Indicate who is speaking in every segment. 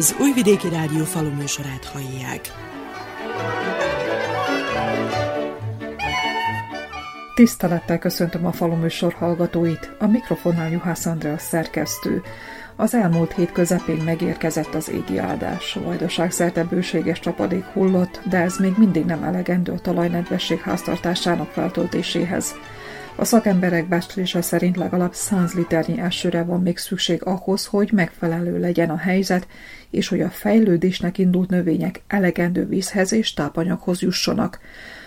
Speaker 1: Az Újvidéki Rádió faluműsorát hallják.
Speaker 2: Tisztelettel köszöntöm a faluműsor hallgatóit, a mikrofonnál Juhász Andrea szerkesztő. Az elmúlt hét közepén megérkezett az égi áldás. Vajdaság szerte bőséges csapadék hullott, de ez még mindig nem elegendő a talajnedvesség háztartásának feltöltéséhez. A szakemberek becslése szerint legalább 100 liternyi esőre van még szükség ahhoz, hogy megfelelő legyen a helyzet, és hogy a fejlődésnek indult növények elegendő vízhez és tápanyaghoz jussanak.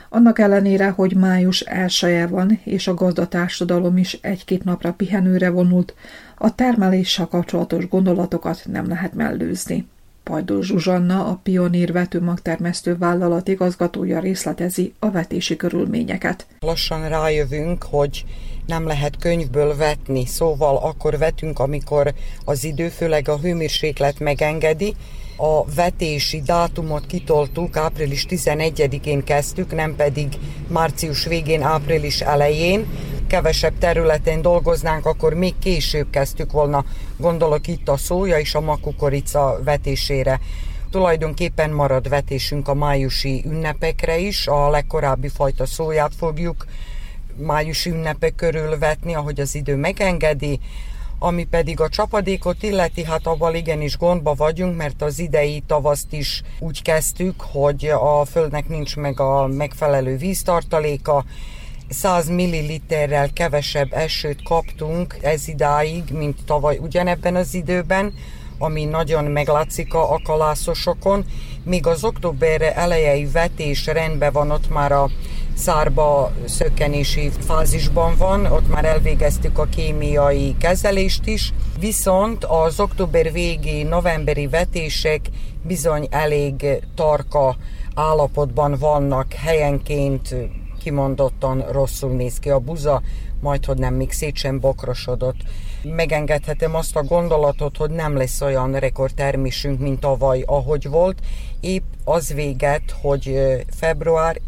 Speaker 2: Annak ellenére, hogy május elsője van, és a gazdatársadalom is egy-két napra pihenőre vonult, a termeléssel kapcsolatos gondolatokat nem lehet mellőzni. Pajdó Zsuzsanna, a Pionír vetőmagtermesztő vállalat igazgatója részletezi a vetési körülményeket.
Speaker 3: Lassan rájövünk, hogy nem lehet könyvből vetni, szóval akkor vetünk, amikor az idő, főleg a hőmérséklet megengedi, a vetési dátumot kitoltuk, április 11-én kezdtük, nem pedig március végén, április elején. Kevesebb területen dolgoznánk, akkor még később kezdtük volna, gondolok itt a szója és a makukorica vetésére. Tulajdonképpen marad vetésünk a májusi ünnepekre is, a legkorábbi fajta szóját fogjuk májusi ünnepek körül vetni, ahogy az idő megengedi ami pedig a csapadékot illeti, hát avval igenis gondba vagyunk, mert az idei tavaszt is úgy kezdtük, hogy a földnek nincs meg a megfelelő víztartaléka, 100 milliliterrel kevesebb esőt kaptunk ez idáig, mint tavaly ugyanebben az időben, ami nagyon meglátszik a kalászosokon, míg az október elejei vetés rendben van, ott már a szárba szökkenési fázisban van, ott már elvégeztük a kémiai kezelést is, viszont az október végi, novemberi vetések bizony elég tarka állapotban vannak, helyenként kimondottan rosszul néz ki a buza, majd hogy nem még szét sem bokrosodott. Megengedhetem azt a gondolatot, hogy nem lesz olyan rekordtermésünk, mint tavaly, ahogy volt. Épp az véget, hogy február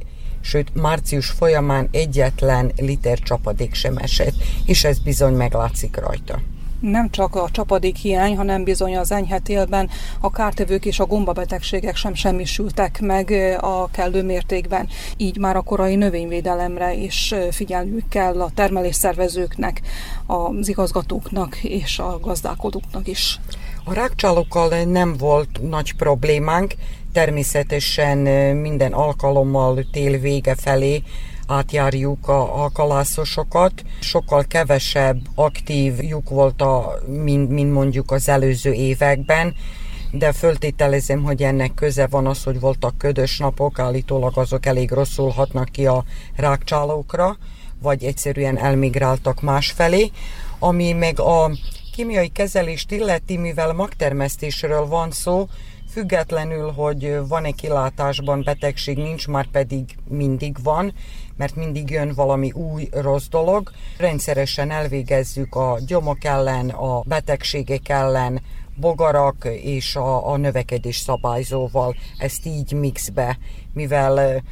Speaker 3: sőt március folyamán egyetlen liter csapadék sem esett, és ez bizony meglátszik rajta
Speaker 2: nem csak a csapadék hiány, hanem bizony az enyhe télben a kártevők és a gombabetegségek sem semmisültek meg a kellő mértékben. Így már a korai növényvédelemre is figyelniük kell a termelésszervezőknek, az igazgatóknak és a gazdálkodóknak is.
Speaker 3: A rákcsálókkal nem volt nagy problémánk, természetesen minden alkalommal tél vége felé átjárjuk a, a kalászosokat. Sokkal kevesebb aktív lyuk volt, a, mint, mint mondjuk az előző években, de föltételezem, hogy ennek köze van az, hogy voltak ködös napok, állítólag azok elég rosszul hatnak ki a rákcsálókra, vagy egyszerűen elmigráltak másfelé, ami meg a kémiai kezelést illeti, mivel magtermesztésről van szó, függetlenül, hogy van-e kilátásban betegség, nincs, már pedig mindig van, mert mindig jön valami új rossz dolog. Rendszeresen elvégezzük a gyomok ellen, a betegségek ellen, bogarak és a, a növekedés szabályzóval, ezt így mixbe, mivel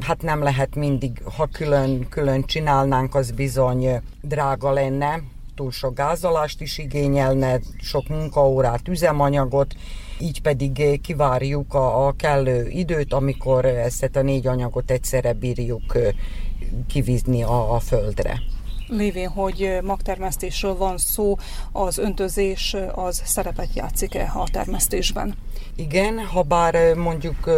Speaker 3: hát nem lehet mindig, ha külön-külön csinálnánk, az bizony drága lenne, túl sok gázolást is igényelne, sok munkaórát, üzemanyagot, így pedig kivárjuk a, a kellő időt, amikor ezt a négy anyagot egyszerre bírjuk kivizni a, a földre
Speaker 2: lévén, hogy magtermesztésről van szó, az öntözés az szerepet játszik-e a termesztésben?
Speaker 3: Igen, ha bár mondjuk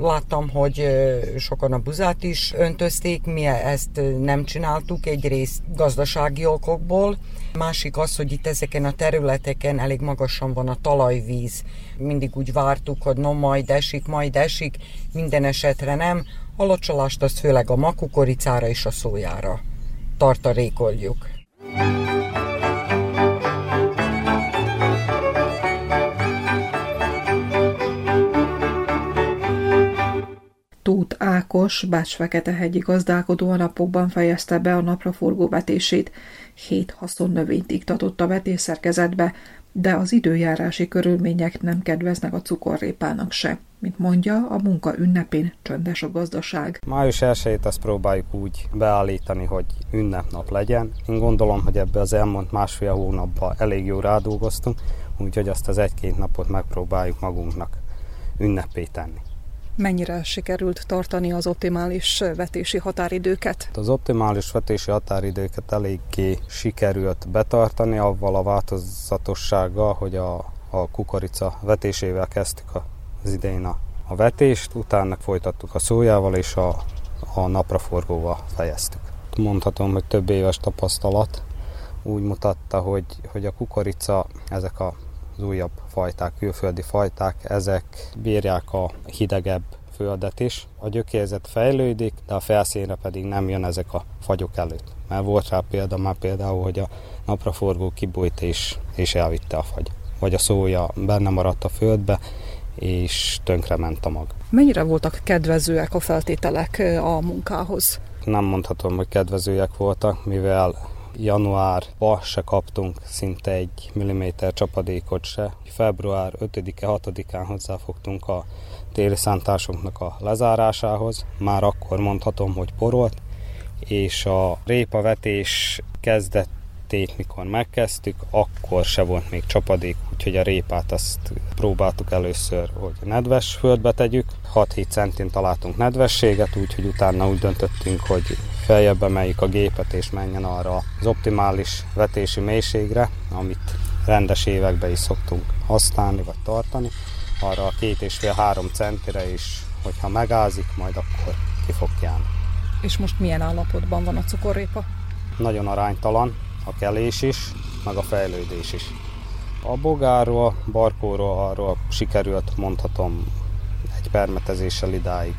Speaker 3: láttam, hogy sokan a buzát is öntözték, mi ezt nem csináltuk, egyrészt gazdasági okokból, másik az, hogy itt ezeken a területeken elég magasan van a talajvíz. Mindig úgy vártuk, hogy no majd esik, majd esik, minden esetre nem. A locsolást azt főleg a makukoricára és a szójára tartalékoljuk.
Speaker 2: Tóth Ákos, Bács-Fekete-hegyi gazdálkodó a napokban fejezte be a napraforgó vetését. Hét haszonnövényt iktatott a vetésszerkezetbe, de az időjárási körülmények nem kedveznek a cukorrépának se. Mint mondja, a munka ünnepén csöndes a gazdaság.
Speaker 4: Május 1 azt próbáljuk úgy beállítani, hogy ünnepnap legyen. Én gondolom, hogy ebbe az elmúlt másfél hónapban elég jó rádolgoztunk, úgyhogy azt az egy-két napot megpróbáljuk magunknak ünnepé tenni.
Speaker 2: Mennyire sikerült tartani az optimális vetési határidőket?
Speaker 4: Az optimális vetési határidőket eléggé sikerült betartani, avval a változatossággal, hogy a, a kukorica vetésével kezdtük az idején a, a vetést, utána folytattuk a szójával és a, a napraforgóval fejeztük. Mondhatom, hogy több éves tapasztalat úgy mutatta, hogy, hogy a kukorica, ezek a az újabb fajták, külföldi fajták, ezek bírják a hidegebb földet is. A gyökérzet fejlődik, de a felszínre pedig nem jön ezek a fagyok előtt. Mert volt rá példa már például, hogy a napraforgó kibújt és, és elvitte a fagy. Vagy a szója benne maradt a földbe, és ment a mag.
Speaker 2: Mennyire voltak kedvezőek a feltételek a munkához?
Speaker 4: Nem mondhatom, hogy kedvezőek voltak, mivel januárba se kaptunk szinte egy milliméter csapadékot se. Február 5-e, 6-án hozzáfogtunk a téli szántásunknak a lezárásához. Már akkor mondhatom, hogy porolt, és a répavetés kezdett tét, mikor megkezdtük, akkor se volt még csapadék, úgyhogy a répát azt próbáltuk először, hogy nedves földbe tegyük. 6-7 centin találtunk nedvességet, úgyhogy utána úgy döntöttünk, hogy feljebb emeljük a gépet és menjen arra az optimális vetési mélységre, amit rendes években is szoktunk használni vagy tartani, arra a két és fél három centire is, hogyha megázik, majd akkor ki fog kelni.
Speaker 2: És most milyen állapotban van a cukorrépa?
Speaker 4: Nagyon aránytalan, a kelés is, meg a fejlődés is. A bogárról, barkóról arról sikerült mondhatom egy permetezéssel idáig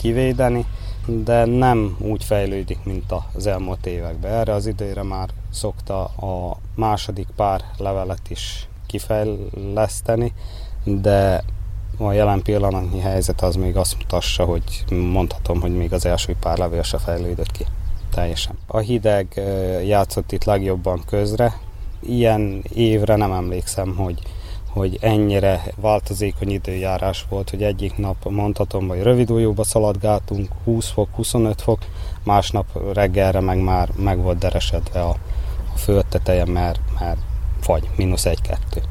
Speaker 4: kivédeni, de nem úgy fejlődik, mint az elmúlt években. Erre az időre már szokta a második pár levelet is kifejleszteni, de a jelen pillanatnyi helyzet az még azt mutassa, hogy mondhatom, hogy még az első pár levél se fejlődött ki teljesen. A hideg játszott itt legjobban közre. Ilyen évre nem emlékszem, hogy hogy ennyire változékony időjárás volt, hogy egyik nap mondhatom, hogy rövidújóba szaladgáltunk, 20 fok, 25 fok, másnap reggelre meg már meg volt deresedve a, a föld teteje, mert, mert fagy, mínusz egy-kettő.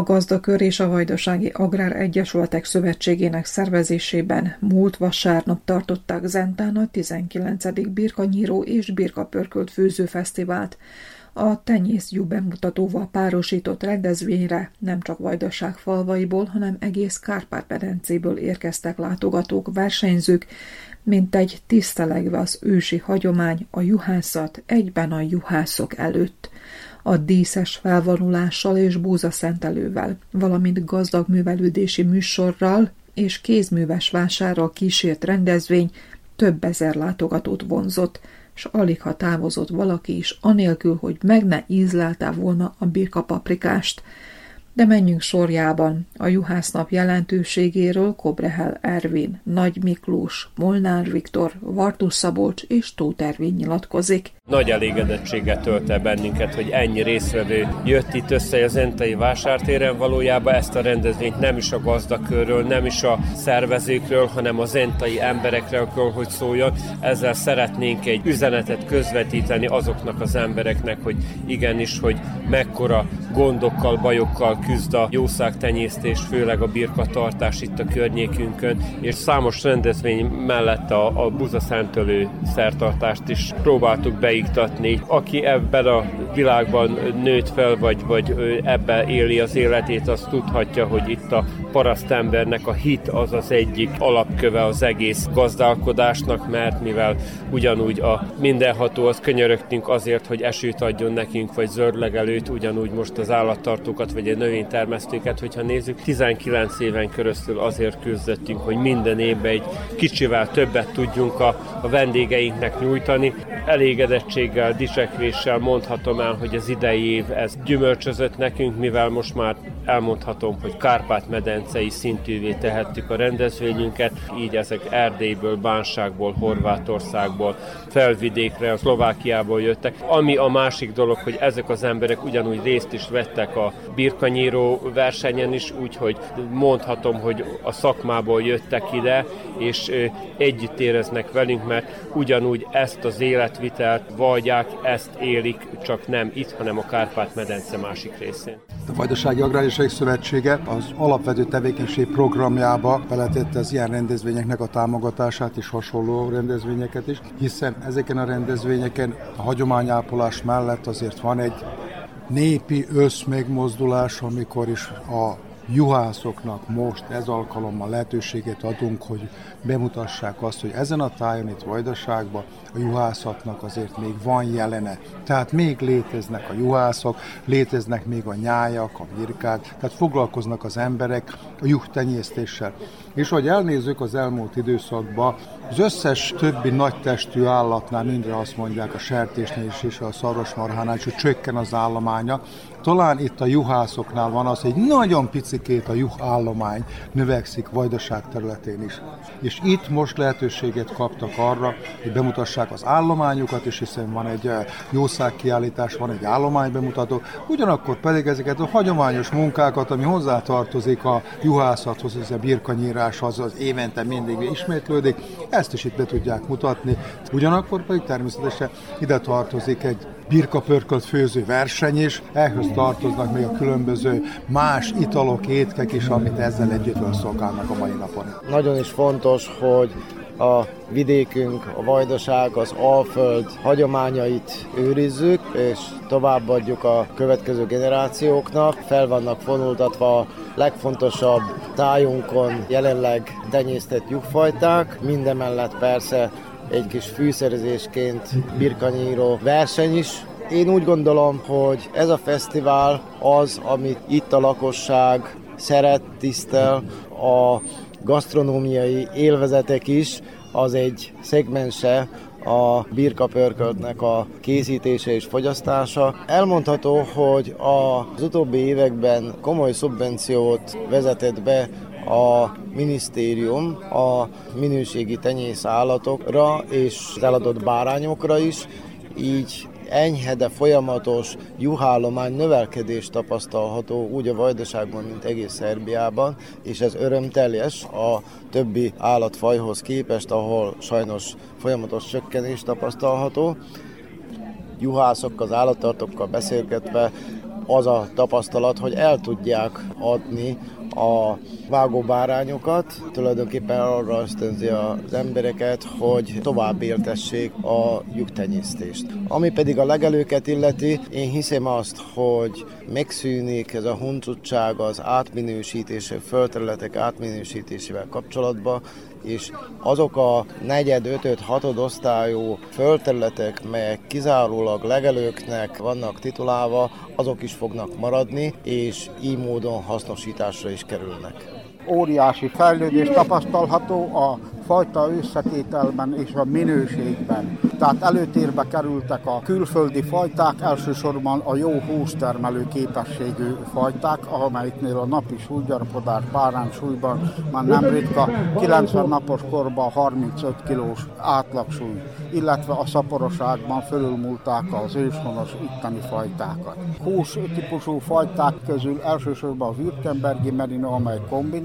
Speaker 2: A gazdakör és a Vajdasági Agrár Egyesületek Szövetségének szervezésében múlt vasárnap tartották Zentán a 19. Birkanyíró és Birkapörkölt főzőfesztivált. A tenyészgyú bemutatóval párosított rendezvényre nem csak Vajdaság falvaiból, hanem egész Kárpát-medencéből érkeztek látogatók, versenyzők, mint egy tisztelegve az ősi hagyomány, a juhászat egyben a juhászok előtt a díszes felvonulással és búzaszentelővel, valamint gazdag művelődési műsorral és kézműves vásárral kísért rendezvény több ezer látogatót vonzott, s alig ha távozott valaki is, anélkül, hogy meg ne ízlelte volna a birka paprikást, de menjünk sorjában a juhásznap jelentőségéről Kobrehel Ervin, Nagy Miklós, Molnár Viktor, Vartus Szabolcs és Tóth Ervin nyilatkozik.
Speaker 5: Nagy elégedettséget tölt el bennünket, hogy ennyi részvevő jött itt össze az Entai vásártéren. Valójában ezt a rendezvényt nem is a gazdakörről, nem is a szervezőkről, hanem az entai emberekről, hogy szóljon. Ezzel szeretnénk egy üzenetet közvetíteni azoknak az embereknek, hogy igenis, hogy mekkora gondokkal, bajokkal küzd a jószágtenyésztés, főleg a birkatartás itt a környékünkön, és számos rendezvény mellett a, a buzaszentölő szertartást is próbáltuk beiktatni. Aki ebben a világban nőtt fel, vagy, vagy ebbe éli az életét, az tudhatja, hogy itt a parasztembernek a hit az az egyik alapköve az egész gazdálkodásnak, mert mivel ugyanúgy a mindenható az könyörögtünk azért, hogy esőt adjon nekünk, vagy zöldlegelőt, ugyanúgy most az állattartókat vagy a növénytermesztőket, hogyha nézzük, 19 éven keresztül azért küzdöttünk, hogy minden évben egy kicsivel többet tudjunk a, a vendégeinknek nyújtani. Elégedettséggel, dicsekvéssel mondhatom el, hogy az idei év ez gyümölcsözött nekünk, mivel most már elmondhatom, hogy Kárpát-medencei szintűvé tehettük a rendezvényünket, így ezek Erdélyből, Bánságból, Horvátországból, felvidékre, a Szlovákiából jöttek. Ami a másik dolog, hogy ezek az emberek ugyanúgy részt is vettek a birkanyíró versenyen is, úgyhogy mondhatom, hogy a szakmából jöttek ide, és együtt éreznek velünk, mert ugyanúgy ezt az életvitelt vagyják, ezt élik, csak nem itt, hanem a Kárpát-medence másik részén.
Speaker 6: A Vajdasági Agráriság Szövetsége az alapvető tevékenység programjába beletette az ilyen rendezvényeknek a támogatását és hasonló rendezvényeket is, hiszen ezeken a rendezvényeken a hagyományápolás mellett azért van egy népi összmegmozdulás, amikor is a juhászoknak most ez alkalommal lehetőséget adunk, hogy bemutassák azt, hogy ezen a tájon itt Vajdaságban a juhászatnak azért még van jelene. Tehát még léteznek a juhászok, léteznek még a nyájak, a virkák, tehát foglalkoznak az emberek a juhtenyésztéssel. És hogy elnézzük az elmúlt időszakban, az összes többi nagy testű állatnál mindre azt mondják, a sertésnél is és a szarvasmarhánál is, hogy csökken az állománya. Talán itt a juhászoknál van az, hogy nagyon picikét a juhállomány növekszik Vajdaság területén is. És itt most lehetőséget kaptak arra, hogy bemutassák az állományukat, és hiszen van egy eh, jószágkiállítás, van egy állománybemutató, ugyanakkor pedig ezeket a hagyományos munkákat, ami hozzátartozik a juhászathoz, ez a birkanyírás, az, az évente mindig ismétlődik, ezt is itt be tudják mutatni. Ugyanakkor pedig természetesen ide tartozik egy birkapörkölt főző verseny is, ehhez tartoznak még a különböző más italok, étkek is, amit ezzel együtt szolgálnak a mai napon.
Speaker 7: Nagyon is fontos, hogy a vidékünk, a vajdaság, az Alföld hagyományait őrizzük, és továbbadjuk a következő generációknak. Fel vannak vonultatva a legfontosabb tájunkon jelenleg tenyésztett lyukfajták, mindemellett persze egy kis fűszerezésként birkanyíró verseny is. Én úgy gondolom, hogy ez a fesztivál az, amit itt a lakosság szeret, tisztel, a gasztronómiai élvezetek is, az egy szegmense a birkapörköltnek a készítése és fogyasztása. Elmondható, hogy az utóbbi években komoly szubvenciót vezetett be a minisztérium a minőségi tenyész állatokra és az eladott bárányokra is, így enyhe, de folyamatos juhállomány növelkedés tapasztalható úgy a Vajdaságban, mint egész Szerbiában, és ez örömteljes a többi állatfajhoz képest, ahol sajnos folyamatos csökkenés tapasztalható. Juhászokkal, az állattartókkal beszélgetve az a tapasztalat, hogy el tudják adni a vágóbárányokat, tulajdonképpen arra ösztönzi az embereket, hogy tovább értessék a lyuktenyésztést. Ami pedig a legelőket illeti, én hiszem azt, hogy megszűnik ez a huncutság az átminősítése, földterületek átminősítésével kapcsolatban, és azok a negyed, ötöd, hatod osztályú földterületek, melyek kizárólag legelőknek vannak titulálva, azok is fognak maradni, és így módon hasznosításra is kerülnek.
Speaker 8: Óriási fejlődés tapasztalható a fajta összetételben és a minőségben. Tehát előtérbe kerültek a külföldi fajták, elsősorban a jó hústermelő képességű fajták, amelyiknél a napi súlygyarapodás párán súlyban már nem ritka, 90 napos korban 35 kilós átlagsúly, illetve a szaporoságban fölülmúlták az őshonos itteni fajtákat. Hús típusú fajták közül elsősorban a Württembergi merino, amely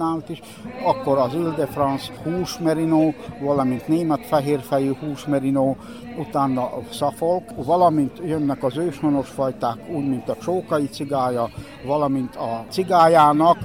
Speaker 8: kombinált is, akkor az Ile-de-France hús merino, merino, valamint német fehérfejű húsmerino, utána a szafolk, valamint jönnek az őshonos fajták, úgy, mint a csókai cigája, valamint a cigájának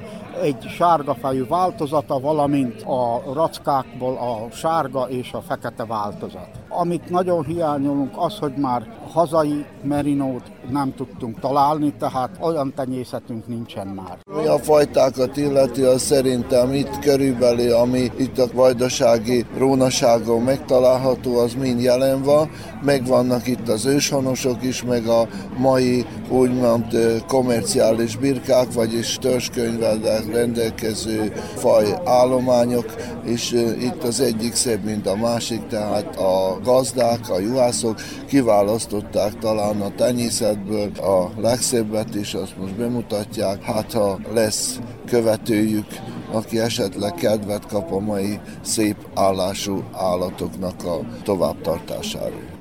Speaker 8: egy sárga fejű változata, valamint a rackákból a sárga és a fekete változat. Amit nagyon hiányolunk az, hogy már hazai merinót nem tudtunk találni, tehát olyan tenyészetünk nincsen már.
Speaker 9: Mi a fajtákat illeti, az szerintem itt körülbelül, ami itt a vajdasági rónaságon megtalálható, az mind jelen van. Megvannak itt az őshonosok is, meg a mai úgymond komerciális birkák, vagyis törzskönyvvel rendelkező faj állományok, és itt az egyik szebb, mint a másik, tehát a gazdák, a juhászok kiválasztották talán a tenyészetből a legszebbet, és azt most bemutatják, hát ha lesz követőjük, aki esetleg kedvet kap a mai szép állású állatoknak a továbbtartásáról.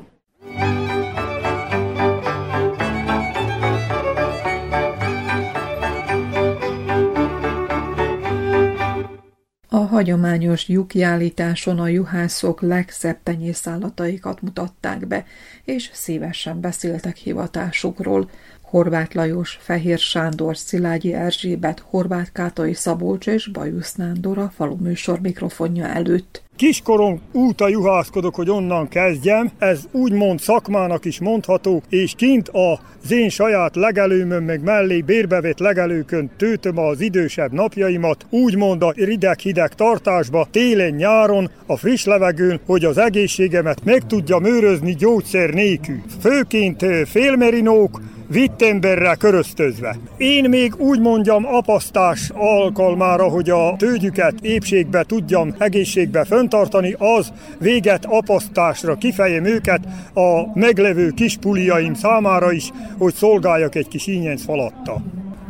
Speaker 2: A hagyományos lyukjállításon a juhászok legszebb tenyészállataikat mutatták be, és szívesen beszéltek hivatásukról. Horváth Lajos, Fehér Sándor, Szilágyi Erzsébet, Horváth Kátai Szabolcs és Bajusz Nándor a falu műsor mikrofonja előtt.
Speaker 10: Kiskorom úta juhászkodok, hogy onnan kezdjem, ez úgymond szakmának is mondható, és kint az én saját legelőmön, meg mellé bérbevett legelőkön tőtöm az idősebb napjaimat, úgymond a rideg-hideg tartásba, télen-nyáron, a friss levegőn, hogy az egészségemet meg tudja mőrözni gyógyszer nélkül. Főként félmerinók, vittemberrel köröztözve. Én még úgy mondjam apasztás alkalmára, hogy a tőgyüket épségbe tudjam egészségbe föntartani, az véget apasztásra kifejem őket a meglevő kispuliaim számára is, hogy szolgáljak egy kis ínyenc falatta.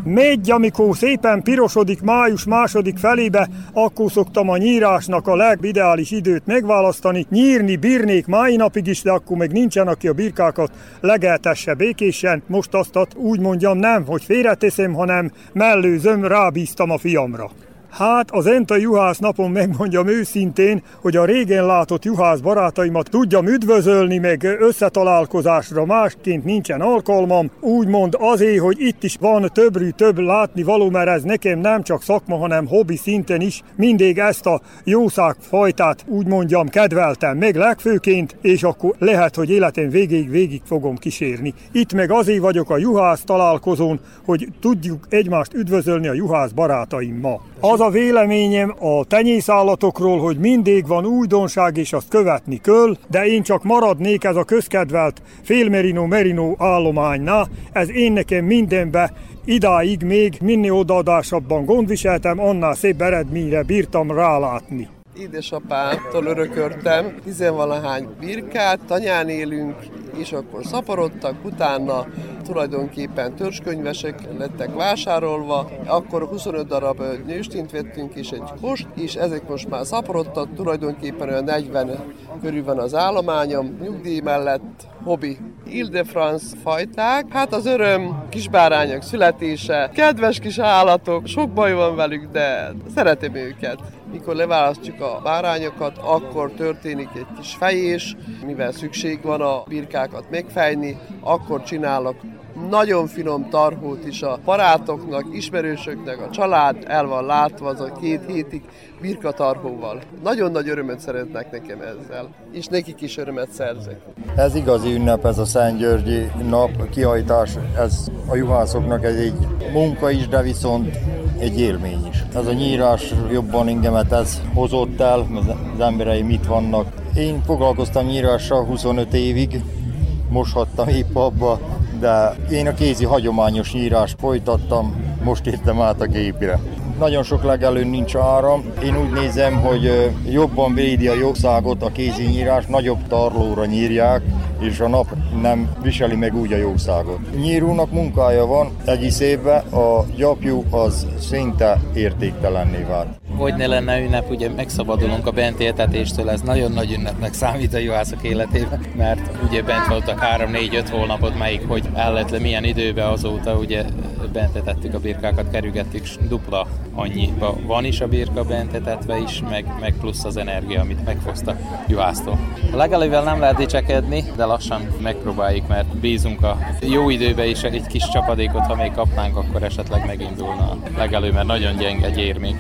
Speaker 10: Megy, amikor szépen pirosodik május második felébe, akkor szoktam a nyírásnak a legideális időt megválasztani. Nyírni bírnék mai napig is, de akkor még nincsen, aki a birkákat legeltesse békésen. Most azt úgy mondjam nem, hogy félreteszem, hanem mellőzöm, rábíztam a fiamra. Hát az Enta juhász napon megmondjam őszintén, hogy a régen látott juhász barátaimat tudjam üdvözölni, meg összetalálkozásra másként nincsen alkalmam, úgymond azért, hogy itt is van többrű több látni való, mert ez nekem nem csak szakma, hanem hobbi szinten is. Mindig ezt a jószág fajtát úgy mondjam kedveltem, meg legfőként, és akkor lehet, hogy életem végéig végig fogom kísérni. Itt meg azért vagyok a juhász találkozón, hogy tudjuk egymást üdvözölni a juhász barátaimmal. Az a véleményem a tenyészállatokról, hogy mindig van újdonság, és azt követni kell, de én csak maradnék ez a közkedvelt félmerino-merino állománynál, ez én nekem mindenbe idáig még minél odaadásabban gondviseltem, annál szép eredményre bírtam rálátni
Speaker 11: édesapámtól örökörtem tizenvalahány birkát, tanyán élünk, és akkor szaporodtak, utána tulajdonképpen törzskönyvesek lettek vásárolva, akkor 25 darab nőstint vettünk és egy kost, és ezek most már szaporodtak, tulajdonképpen olyan 40 körül van az állományom, nyugdíj mellett hobbi. Ile-de-France fajták, hát az öröm, kisbárányok születése, kedves kis állatok, sok baj van velük, de szeretem őket. Mikor leválasztjuk a bárányokat, akkor történik egy kis fejés, mivel szükség van a birkákat megfejni, akkor csinálok nagyon finom tarhót is a barátoknak, ismerősöknek, a család el van látva az a két hétig birkatarhóval. Nagyon nagy örömet szeretnek nekem ezzel, és nekik is örömet szerzek.
Speaker 12: Ez igazi ünnep, ez a Szent Györgyi nap, kihajtás, ez a juhászoknak ez egy munka is, de viszont egy élmény is. Ez a nyírás jobban engemet ez hozott el, az emberei mit vannak. Én foglalkoztam nyírással 25 évig, most hattam épp abba, de én a kézi hagyományos nyírást folytattam, most értem át a gépire. Nagyon sok legelőn nincs áram. Én úgy nézem, hogy jobban védi a jószágot a kézi nyírás, nagyobb tarlóra nyírják, és a nap nem viseli meg úgy a jószágot. Nyírónak munkája van, egész évben a gyapjú az szinte értéktelenné vált
Speaker 13: hogy ne lenne ünnep, ugye megszabadulunk a bent éltetéstől, ez nagyon nagy ünnepnek számít a juhászok életében, mert ugye bent voltak 3-4-5 hónapot, melyik hogy el lett le milyen időben azóta, ugye bentetettük a birkákat, kerügettük, dupla annyiba van is a birka bentetetve is, meg, meg plusz az energia, amit megfoszta juhásztól. A legelővel nem lehet dicsekedni, de lassan megpróbáljuk, mert bízunk a jó időbe is egy kis csapadékot, ha még kapnánk, akkor esetleg megindulna a legelő, mert nagyon gyenge gyér még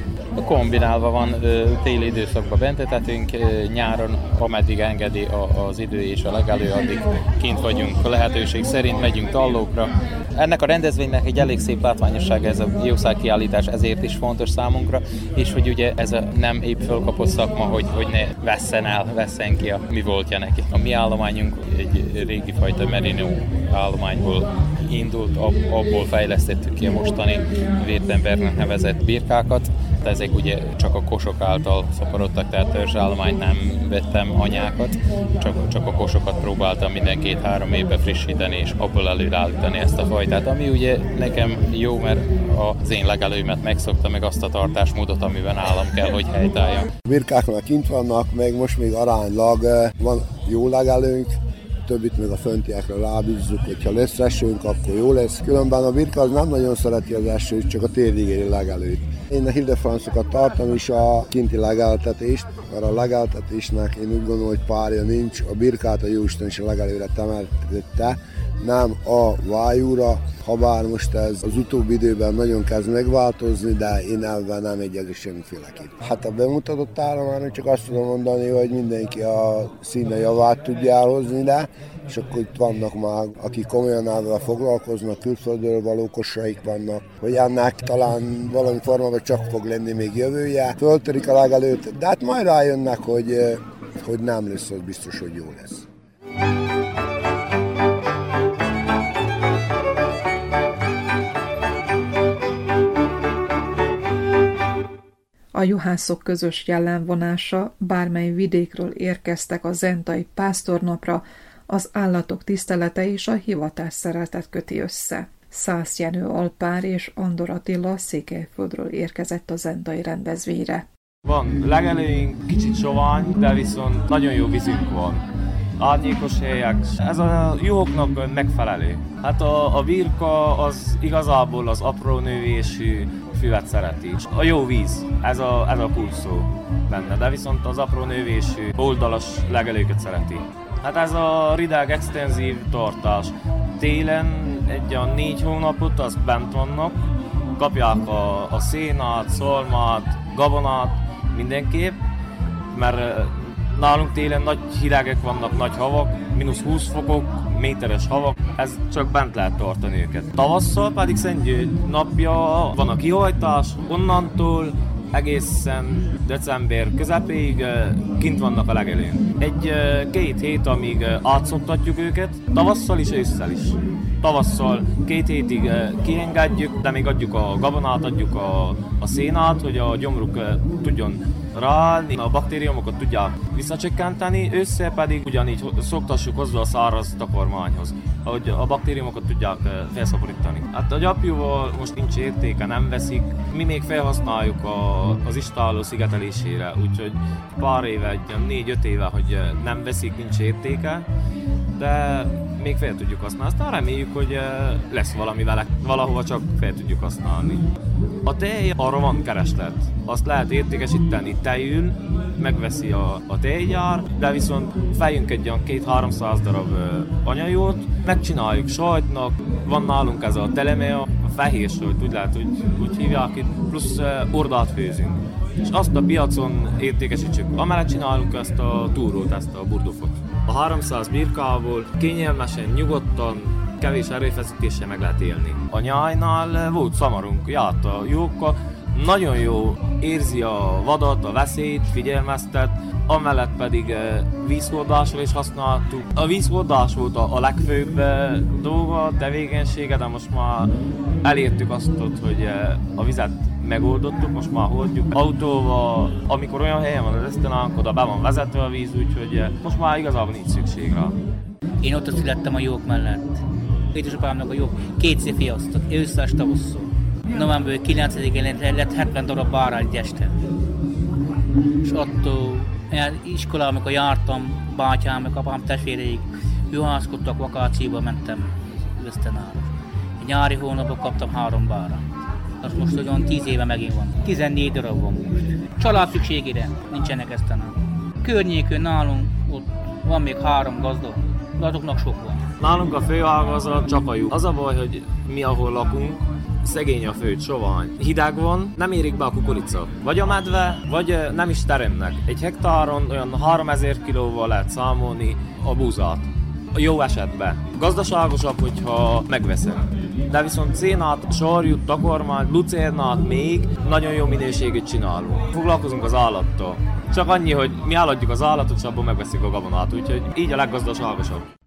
Speaker 13: Kombinálva van, téli időszakban bentetetünk, nyáron, ameddig engedi az idő és a legelő, addig kint vagyunk. Lehetőség szerint megyünk tallókra. Ennek a rendezvénynek egy elég szép látványosság ez a jószág kiállítás, ezért is fontos számunkra, és hogy ugye ez a nem épp fölkapott szakma, hogy, hogy ne vesszen el, vesszen ki a mi voltja neki. A mi állományunk egy régi fajta merino állományból indult, abból fejlesztettük ki a mostani Wirtembergnek nevezett birkákat. Ezek ugye csak a kosok által szaporodtak, tehát törzsállományt nem vettem anyákat, csak, csak a kosokat próbáltam minden két-három évben frissíteni és abból előállítani ezt a fajtát, ami ugye nekem jó, mert az én legelőmet megszokta meg azt a tartásmódot, amiben állam kell, hogy helytálljam.
Speaker 14: Birkák már kint vannak, meg most még aránylag eh, van jó legelőnk, többit meg a föntiekre rábízzuk, hogyha lesz esőnk, akkor jó lesz. Különben a birka az nem nagyon szereti az esőt, csak a térdigéri legelőt. Én a Hildefranszokat tartom is a kinti legeltetést, mert a legeltetésnek én úgy gondolom, hogy párja nincs. A birkát a Jóisten is a legelőre temeltette, nem a vájúra, ha bár most ez az utóbbi időben nagyon kezd megváltozni, de én elven nem egyező semmiféleképp. Hát a bemutatott állományok csak azt tudom mondani, hogy mindenki a színe javát tudja elhozni, de és akkor itt vannak már, akik komolyan állva foglalkoznak, külföldről való kosaik vannak, hogy ennek talán valami formában csak fog lenni még jövője. Föltörik a legelőtt, de hát majd rájönnek, hogy, hogy nem lesz, az biztos, hogy jó lesz.
Speaker 2: A juhászok közös jellemvonása, bármely vidékről érkeztek a zentai pásztornapra, az állatok tisztelete és a hivatás szeretet köti össze. Szász Jenő Alpár és Andor Attila Székelyföldről érkezett a zentai rendezvényre.
Speaker 15: Van legelőink, kicsit sovány, de viszont nagyon jó vízünk van. Árnyékos helyek. Ez a juhoknak megfelelő. Hát a, a virka az igazából az apró növésű füvet szereti. A jó víz, ez a, ez a kulcsszó benne, de viszont az apró növésű oldalas legelőket szereti. Hát ez a rideg extenzív tartás. Télen egy a négy hónapot az bent vannak, kapják a, a szénát, szalmát, gabonát mindenképp, mert nálunk télen nagy hidegek vannak, nagy havak, mínusz 20 fokok, méteres havak, ez csak bent lehet tartani őket. Tavasszal pedig Szentgyő napja van a kihajtás, onnantól egészen december közepéig kint vannak a legelőn. Egy két hét, amíg átszoktatjuk őket, tavasszal is, ősszel is. Tavasszal két hétig kiengedjük, de még adjuk a gabonát, adjuk a, a szénát, hogy a gyomruk tudjon ráállni, a baktériumokat tudják visszacsökkenteni, össze pedig ugyanígy szoktassuk hozzá a száraz takarmányhoz, hogy a baktériumokat tudják felszaporítani. Hát a gyapjúval most nincs értéke, nem veszik, mi még felhasználjuk a, az istáló szigetelésére, úgyhogy pár éve, négy-öt éve, hogy nem veszik, nincs értéke, de még fel tudjuk használni. Aztán reméljük, hogy lesz valami vele, valahova csak fel tudjuk használni. A tej, arra van kereslet. Azt lehet értékesíteni tejül, megveszi a, a tejgyár, de viszont fejünk egy olyan két-háromszáz darab anyajót, megcsináljuk sajtnak, van nálunk ez a telemea, a fehér sajt, úgy lehet, úgy, úgy hívják itt, plusz ordát főzünk. És azt a piacon értékesítsük. Amellett csinálunk ezt a túrót, ezt a burdufot. A 300 birkából kényelmesen, nyugodtan, kevés erőfeszítéssel meg lehet élni. A nyájnál volt szamarunk, járt a jókkal, nagyon jó, érzi a vadat, a veszélyt, figyelmeztet, amellett pedig eh, vízhordásra is használtuk. A vízhordás volt a, a legfőbb eh, dolga, tevékenysége, de most már elértük azt, hogy eh, a vizet megoldottuk, most már hordjuk autóval, amikor olyan helyen van az esztenánk, oda be van vezetve a víz, úgyhogy most már igazából nincs szükség rá.
Speaker 16: Én ott születtem a jók mellett. Édesapámnak a jók két fiasztok, ősszel tavasszal. November 9-én lett 70 darab bárány este. És attól iskolában, amikor jártam, bátyám, meg apám testvéreig, juhászkodtak, vakációba mentem Ösztenára. Nyári hónapban kaptam három bára. Az most olyan 10 éve megint van. 14 darab van most. Család szükségére nincsenek Esztenán. Környékön nálunk ott van még három gazda, de azoknak sok van.
Speaker 15: Nálunk a főágazat csak a lyuk. Az a baj, hogy mi ahol lakunk, szegény a főt, sovány. Hideg van, nem érik be a kukorica. Vagy a medve, vagy nem is teremnek. Egy hektáron olyan 3000 kilóval lehet számolni a búzát. Jó esetben. Gazdaságosabb, hogyha megveszem. De viszont cénát, sarjút, takormányt, lucérnát még nagyon jó minőséget csinálunk. Foglalkozunk az állattal. Csak annyi, hogy mi állatjuk az állatot, és abból megveszik a gabonát, úgyhogy így a leggazdaságosabb.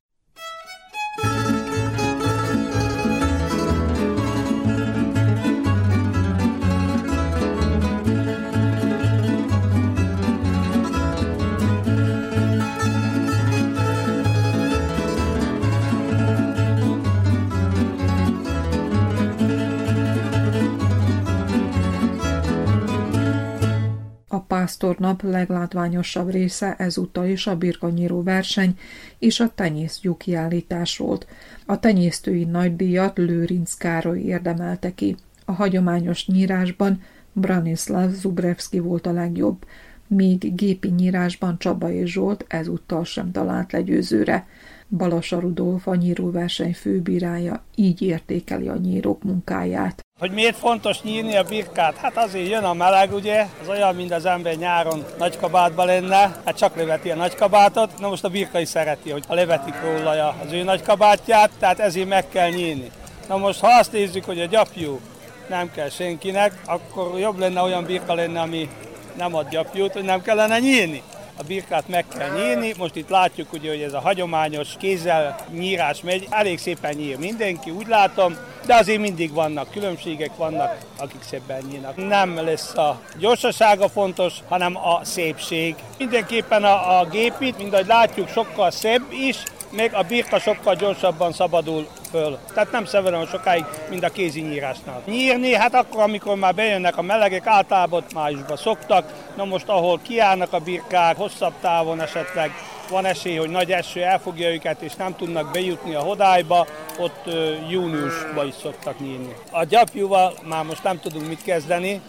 Speaker 2: Pásztornap leglátványosabb része ezúttal is a birkanyíró verseny és a tenyésztyú kiállítás volt. A tenyésztői nagydíjat Lőrinc Károly érdemelte ki. A hagyományos nyírásban Branislav Zubrevski volt a legjobb, míg gépi nyírásban Csaba és Zsolt ezúttal sem talált legyőzőre. Balasa Rudolf, a nyíróverseny főbírája így értékeli a nyírók munkáját.
Speaker 17: Hogy miért fontos nyírni a birkát? Hát azért jön a meleg, ugye? Az olyan, mint az ember nyáron nagy kabátban lenne, hát csak leveti a nagy kabátot. Na most a birka is szereti, hogy a levetik róla az ő nagy kabátját, tehát ezért meg kell nyírni. Na most ha azt nézzük, hogy a gyapjú nem kell senkinek, akkor jobb lenne olyan birka lenne, ami nem ad gyapjút, hogy nem kellene nyírni a birkát meg kell nyírni. Most itt látjuk, ugye, hogy ez a hagyományos kézzel nyírás megy. Elég szépen nyír mindenki, úgy látom, de azért mindig vannak különbségek, vannak, akik szebben nyírnak. Nem lesz a gyorsasága fontos, hanem a szépség. Mindenképpen a, a gépit, mint ahogy látjuk, sokkal szebb is, még a birka sokkal gyorsabban szabadul föl. Tehát nem szeverom sokáig, mint a kézi nyírásnál. Nyírni, hát akkor, amikor már bejönnek a melegek, általában májusban szoktak. Na most, ahol kiállnak a birkák, hosszabb távon esetleg van esély, hogy nagy eső elfogja őket, és nem tudnak bejutni a hodályba, ott júniusban is szoktak nyírni. A gyapjúval már most nem tudunk mit kezdeni,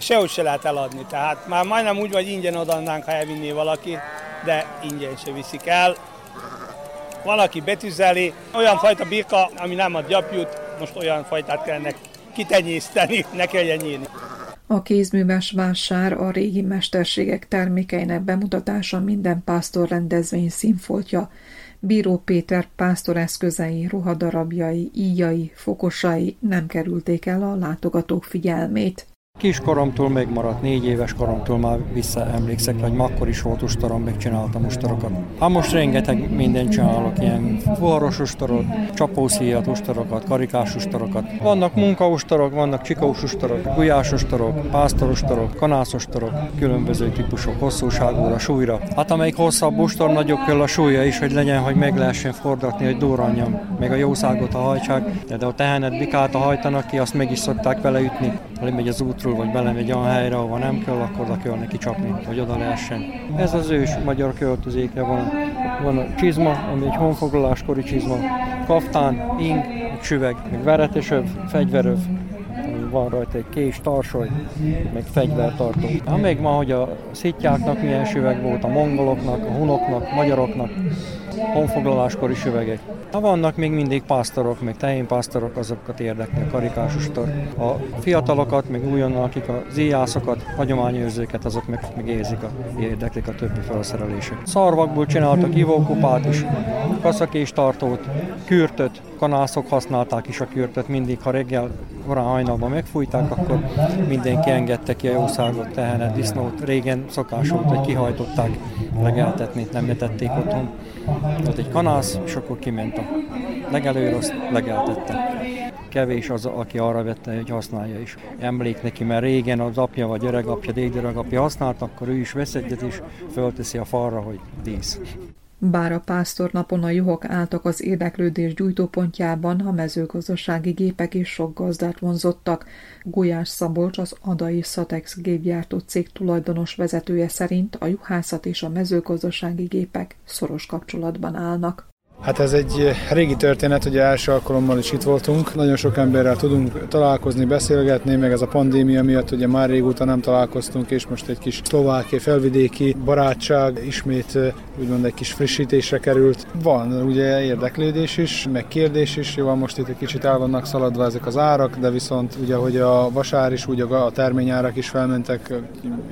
Speaker 17: sehogy se lehet eladni. Tehát már majdnem úgy vagy ingyen adannánk, ha elvinné valaki, de ingyen se viszik el valaki betűzeli, olyan fajta birka, ami nem ad gyapjút, most olyan fajtát kellene kitenyészteni, ne kelljen nyílni.
Speaker 2: A kézműves vásár a régi mesterségek termékeinek bemutatása minden pásztor rendezvény színfoltja. Bíró Péter pásztor eszközei, ruhadarabjai, íjai, fokosai nem kerülték el a látogatók figyelmét.
Speaker 18: Kiskoromtól megmaradt, négy éves koromtól már visszaemlékszek, hogy akkor is volt ustarom, megcsináltam ustarokat. Hát most rengeteg mindent csinálok, ilyen fuvaros ustarot, csapószíjat ustarokat, karikás ustarokat. Vannak munkaustarok, vannak csikós ustarok, gulyás ustarok, pásztor ustarok, kanász ustarok, különböző típusok, hosszúságúra, súlyra. Hát amelyik hosszabb ustor, nagyobb kell a súlya is, hogy legyen, hogy meg lehessen fordatni, hogy durranjam, meg a jószágot a hajtsák, de a tehenet bikát a hajtanak ki, azt meg is szokták vele ütni, lemegy az útról vagy belemegy olyan helyre, ahova nem kell, akkor oda kell neki csapni, hogy oda lehessen. Ez az ős magyar költözéke van. Van a csizma, ami egy honfoglaláskori csizma, kaftán, ing, csüveg, meg veretesöv, fegyveröv, van rajta egy kés, tarsoly, meg fegyvertartó. Ha még ma, hogy a szitjáknak milyen süveg volt, a mongoloknak, a hunoknak, magyaroknak, honfoglaláskori süvegek. Ha vannak még mindig pásztorok, még tehénpásztorok, azokat érdekli a karikásustor. A fiatalokat, meg újonnan, akik a zíjászokat, hagyományőrzőket, azok meg, meg érzik, a, érdeklik a többi felszerelések. Szarvakból csináltak ivókupát is, kaszakés tartót, kürtöt, kanászok használták is a kürtöt, mindig, ha reggel korán hajnalban megfújták, akkor mindenki engedte ki a jószágot, tehenet, disznót. Régen szokás volt, hogy kihajtották legeltetni, nem etették otthon. Ott egy kanász, és akkor kiment a legelőroszt, legeltette. Kevés az, aki arra vette, hogy használja is. Emlék neki, mert régen az apja vagy öregapja, dédöregapja használt, akkor ő is vesz egyet, és fölteszi a falra, hogy dísz.
Speaker 2: Bár a pásztornapon a juhok álltak az érdeklődés gyújtópontjában, a mezőgazdasági gépek is sok gazdát vonzottak. Gulyás Szabolcs, az Adai Szatex gépgyártó cég tulajdonos vezetője szerint a juhászat és a mezőgazdasági gépek szoros kapcsolatban állnak.
Speaker 19: Hát ez egy régi történet, ugye első alkalommal is itt voltunk. Nagyon sok emberrel tudunk találkozni, beszélgetni, meg ez a pandémia miatt ugye már régóta nem találkoztunk, és most egy kis szlováki, felvidéki barátság ismét úgymond egy kis frissítésre került. Van ugye érdeklődés is, meg kérdés is, jó, most itt egy kicsit el vannak szaladva ezek az árak, de viszont ugye, hogy a vasár is, ugye a terményárak is felmentek,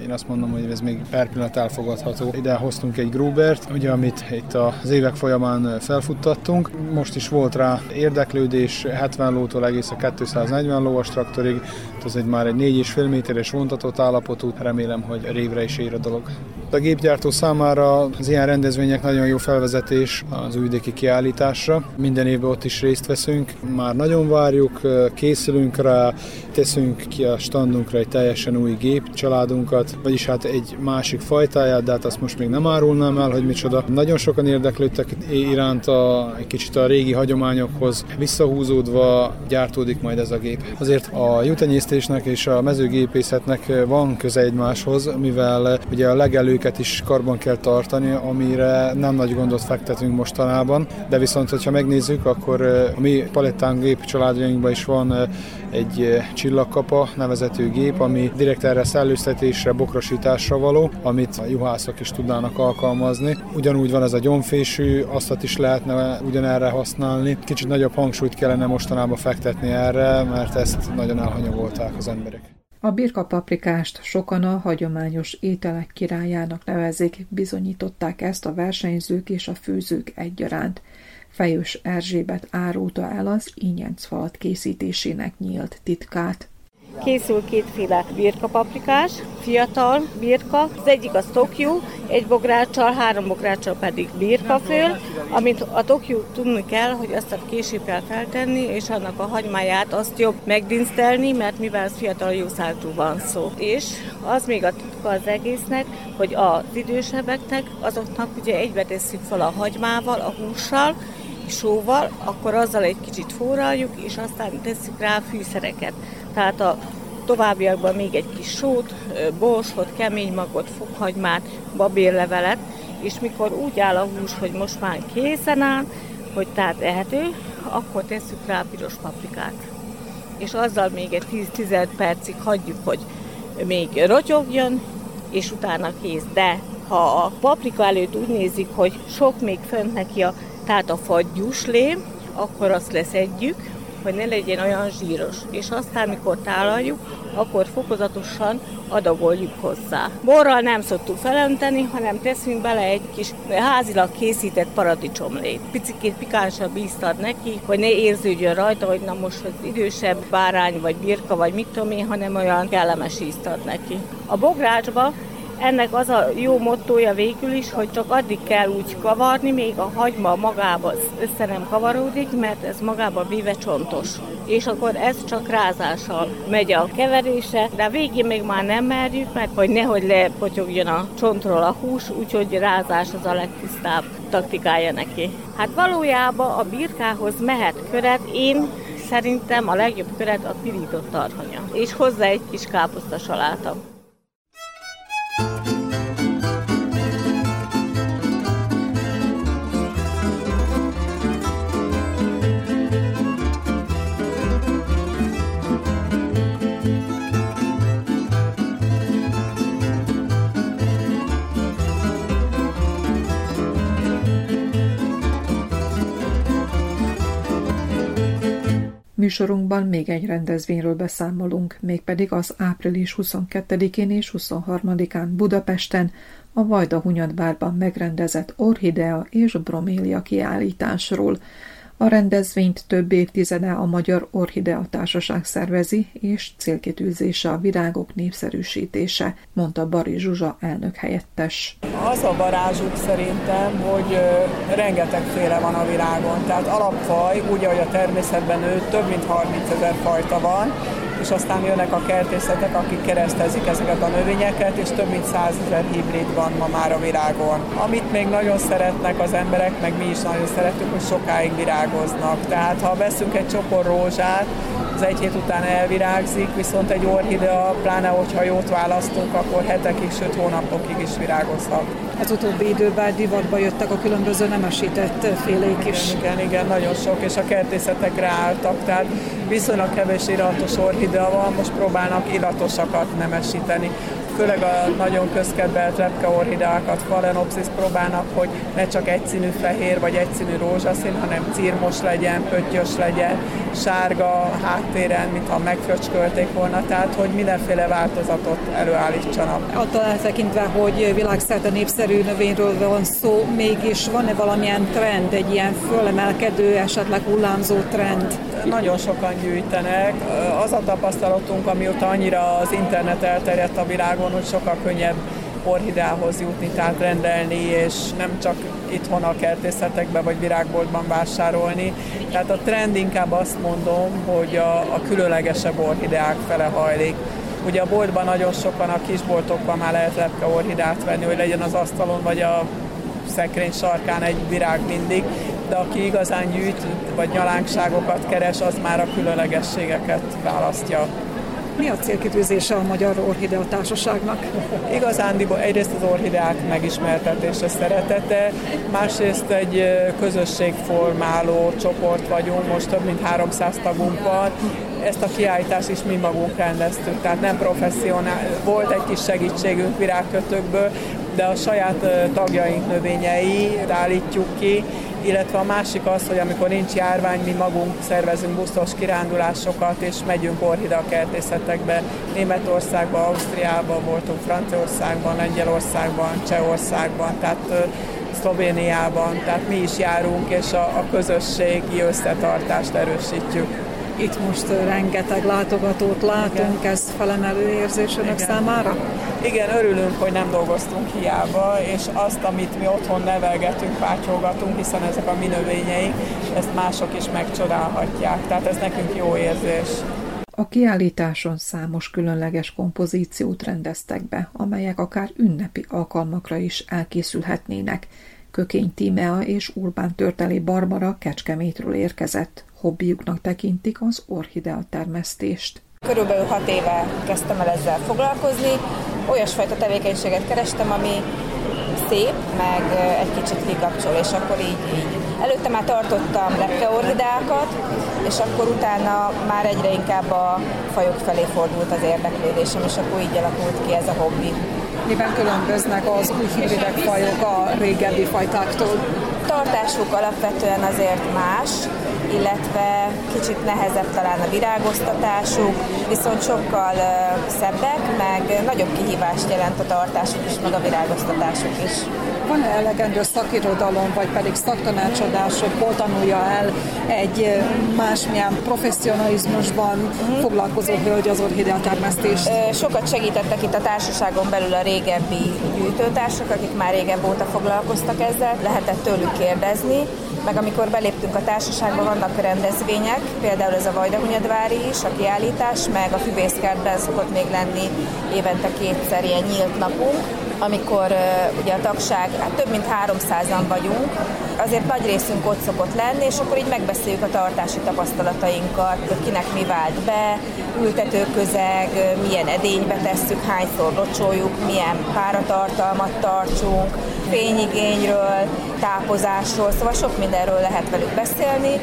Speaker 19: én azt mondom, hogy ez még per pillanat elfogadható. Ide hoztunk egy Grubert, ugye, amit itt az évek folyamán felfuttattunk. Most is volt rá érdeklődés, 70 lótól egész a 240 lóas traktorig, ez egy már egy 4,5 méteres vontatott állapotú, remélem, hogy révre is ér a dolog. A gépgyártó számára az ilyen rendezvények nagyon jó felvezetés az újvidéki kiállításra. Minden évben ott is részt veszünk, már nagyon várjuk, készülünk rá, teszünk ki a standunkra egy teljesen új gép családunkat, vagyis hát egy másik fajtáját, de hát azt most még nem árulnám el, hogy micsoda. Nagyon sokan érdeklődtek iránt a, egy kicsit a régi hagyományokhoz visszahúzódva gyártódik majd ez a gép. Azért a jutenyésztésnek és a mezőgépészetnek van köze egymáshoz, mivel ugye a legelőket is karban kell tartani, amire nem nagy gondot fektetünk mostanában, de viszont, hogyha megnézzük, akkor a mi palettán gép családjainkban is van egy csillagkapa nevezető gép, ami direkt erre szellőztetésre, bokrosításra való, amit a juhászok is tudnának alkalmazni. Ugyanúgy van ez a gyomfésű, azt is lehetne ugyanerre használni. Kicsit nagyobb hangsúlyt kellene mostanában fektetni erre, mert ezt nagyon elhanyagolták az emberek.
Speaker 2: A birka paprikást sokan a hagyományos ételek királyának nevezik, bizonyították ezt a versenyzők és a főzők egyaránt. Fejős Erzsébet árulta el az ínyencfalat készítésének nyílt titkát.
Speaker 20: Készül kétféle birkapaprikás, fiatal birka. Az egyik az Tokyo, egy bográccsal, három bográccsal pedig birkaföl, amit a Tokyo tudni kell, hogy azt a később kell feltenni, és annak a hagymáját azt jobb megdinsztelni, mert mivel az fiatal jószágú van szó. És az még a titka az egésznek, hogy az idősebbeknek, azoknak ugye egybe tesszük fel a hagymával, a hússal, sóval, akkor azzal egy kicsit forraljuk, és aztán tesszük rá fűszereket. Tehát a továbbiakban még egy kis sót, borsot, kemény magot, fokhagymát, babérlevelet, és mikor úgy áll a hús, hogy most már készen áll, hogy tehát ehető, akkor tesszük rá piros paprikát. És azzal még egy 10-15 percig hagyjuk, hogy még rotyogjon, és utána kész. De ha a paprika előtt úgy nézik, hogy sok még fönt neki a tehát a fagyuslé, akkor azt leszedjük, hogy ne legyen olyan zsíros. És aztán, mikor tálaljuk, akkor fokozatosan adagoljuk hozzá. Borral nem szoktuk felönteni, hanem teszünk bele egy kis házilag készített paradicsomlét. Picikét pikánsabb ízt ad neki, hogy ne érződjön rajta, hogy na most az idősebb bárány, vagy birka, vagy mit tudom én, hanem olyan kellemes ízt ad neki. A bográcsba ennek az a jó mottója végül is, hogy csak addig kell úgy kavarni, még a hagyma magába össze nem kavaródik, mert ez magába véve csontos. És akkor ez csak rázással megy a keverése, de a végén még már nem merjük, mert hogy nehogy lepotyogjon a csontról a hús, úgyhogy rázás az a legtisztább taktikája neki. Hát valójában a birkához mehet köret, én szerintem a legjobb köret a pirított tarhonya. És hozzá egy kis káposzta saláta.
Speaker 2: Műsorunkban még egy rendezvényről beszámolunk, mégpedig az április 22-én és 23-án Budapesten a Vajda Hunyadbárban megrendezett orhidea és bromélia kiállításról, a rendezvényt több évtizede a Magyar Orchidea Társaság szervezi, és célkitűzése a virágok népszerűsítése, mondta Bari Zsuzsa elnök helyettes.
Speaker 21: Az a varázsuk szerintem, hogy rengetegféle van a világon, tehát alapfaj, úgy, ahogy a természetben nő, több mint 30 ezer fajta van, és aztán jönnek a kertészetek, akik keresztezik ezeket a növényeket, és több mint százezer hibrid van ma már a virágon. Amit még nagyon szeretnek az emberek, meg mi is nagyon szeretünk, hogy sokáig virágoznak. Tehát ha veszünk egy csokor rózsát, az egy hét után elvirágzik, viszont egy orhidea, pláne hogyha jót választunk, akkor hetekig, sőt hónapokig is virágozhat.
Speaker 2: az utóbbi időben divatba jöttek a különböző nemesített félék is.
Speaker 21: Igen, igen, igen, nagyon sok, és a kertészetek ráálltak, tehát viszonylag kevés iratos orhidea van, most próbálnak iratosakat nemesíteni főleg a nagyon közkedvelt lepkeorhideákat, Phalaenopsis próbálnak, hogy ne csak egyszínű fehér vagy egyszínű rózsaszín, hanem círmos legyen, pöttyös legyen, sárga háttéren, mintha megfröcskölték volna, tehát hogy mindenféle változatot előállítsanak.
Speaker 2: Attól eltekintve, hogy világszerte népszerű növényről van szó, mégis van-e valamilyen trend, egy ilyen fölemelkedő, esetleg hullámzó trend?
Speaker 21: Nagyon sokan gyűjtenek. Az a tapasztalatunk, amióta annyira az internet elterjedt a világon, hogy sokkal könnyebb orhideához jutni, tehát rendelni, és nem csak itthon a kertészetekbe vagy virágboltban vásárolni. Tehát a trend inkább azt mondom, hogy a, a különlegesebb orhideák fele hajlik. Ugye a boltban nagyon sokan, a kisboltokban már lehet lepke orhidát venni, hogy legyen az asztalon vagy a szekrény sarkán egy virág mindig, de aki igazán gyűjt, vagy nyalánkságokat keres, az már a különlegességeket választja.
Speaker 2: Mi a célkitűzése a Magyar Orhidea Társaságnak?
Speaker 21: Igazándiból egyrészt az orhideák megismertetése szeretete, másrészt egy közösségformáló csoport vagyunk, most több mint 300 tagunk van, ezt a kiállítást is mi magunk rendeztük, tehát nem professzionál. Volt egy kis segítségünk virágkötőkből, de a saját tagjaink növényei állítjuk ki, illetve a másik az, hogy amikor nincs járvány, mi magunk szervezünk buszos kirándulásokat, és megyünk orhida kertészetekbe, Németországban, Ausztriában voltunk, Franciaországban, Lengyelországban, Csehországban, tehát Szlovéniában, tehát mi is járunk, és a, a közösségi összetartást erősítjük.
Speaker 2: Itt most rengeteg látogatót látunk, Igen. ez felemelő érzés önök Igen. számára?
Speaker 21: Igen, örülünk, hogy nem dolgoztunk hiába, és azt, amit mi otthon nevelgetünk, pátyolgatunk, hiszen ezek a mi növényeink, ezt mások is megcsodálhatják. Tehát ez nekünk jó érzés.
Speaker 2: A kiállításon számos különleges kompozíciót rendeztek be, amelyek akár ünnepi alkalmakra is elkészülhetnének. Kökény Tímea és Urbán Törteli Barbara Kecskemétről érkezett. Hobbiuknak tekintik az orhidea termesztést.
Speaker 22: Körülbelül hat éve kezdtem el ezzel foglalkozni. Olyasfajta tevékenységet kerestem, ami szép, meg egy kicsit kikapcsol, és akkor így, így. Előtte már tartottam lepkeorhideákat, és akkor utána már egyre inkább a fajok felé fordult az érdeklődésem, és akkor így alakult ki ez a hobbi.
Speaker 2: Miben különböznek az új hibridek fajok a régebbi fajtáktól?
Speaker 22: Tartásuk alapvetően azért más, illetve kicsit nehezebb talán a virágoztatásuk, viszont sokkal szebbek, meg nagyobb kihívást jelent a tartásuk is, meg a virágoztatásuk is.
Speaker 2: Van-e elegendő szakirodalom, vagy pedig szaktanácsadás, hogy hol tanulja el egy másmilyen professzionalizmusban mm. foglalkozó hölgy az orhidea termesztést?
Speaker 22: Sokat segítettek itt a társaságon belül a régebbi gyűjtőtársak, akik már régebb óta foglalkoztak ezzel, lehetett tőlük kérdezni, meg amikor beléptünk a társaságba, vannak rendezvények, például ez a Vajdahunyadvári is, a kiállítás, meg a Füvészkertben szokott még lenni évente kétszer ilyen nyílt napunk, amikor ugye a tagság, hát több mint 300-an vagyunk, azért nagy részünk ott szokott lenni, és akkor így megbeszéljük a tartási tapasztalatainkat, kinek mi vált be, ültetőközeg, milyen edénybe tesszük, hányszor locsoljuk, milyen páratartalmat tartsunk, fényigényről, tápozásról, szóval sok mindenről lehet velük beszélni.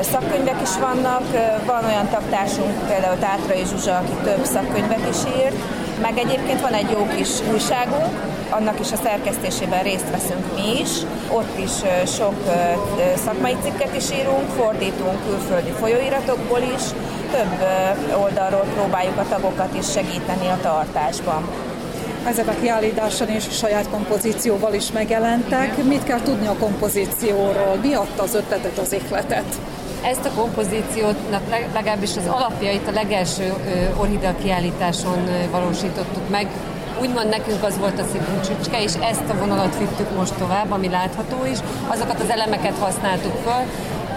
Speaker 22: Szakkönyvek is vannak, van olyan taktársunk, például Tátrai Zsuzsa, aki több szakkönyvet is írt, meg egyébként van egy jó kis újságunk, annak is a szerkesztésében részt veszünk mi is. Ott is sok szakmai cikket is írunk, fordítunk külföldi folyóiratokból is. Több oldalról próbáljuk a tagokat is segíteni a tartásban
Speaker 2: ezek a kiállításon és a saját kompozícióval is megjelentek. Mit kell tudni a kompozícióról? Mi adta az ötletet, az ihletet?
Speaker 23: Ezt a kompozíciónak legalábbis az alapjait a legelső orhidea kiállításon valósítottuk meg. Úgymond nekünk az volt a szívünk csücske, és ezt a vonalat vittük most tovább, ami látható is. Azokat az elemeket használtuk föl,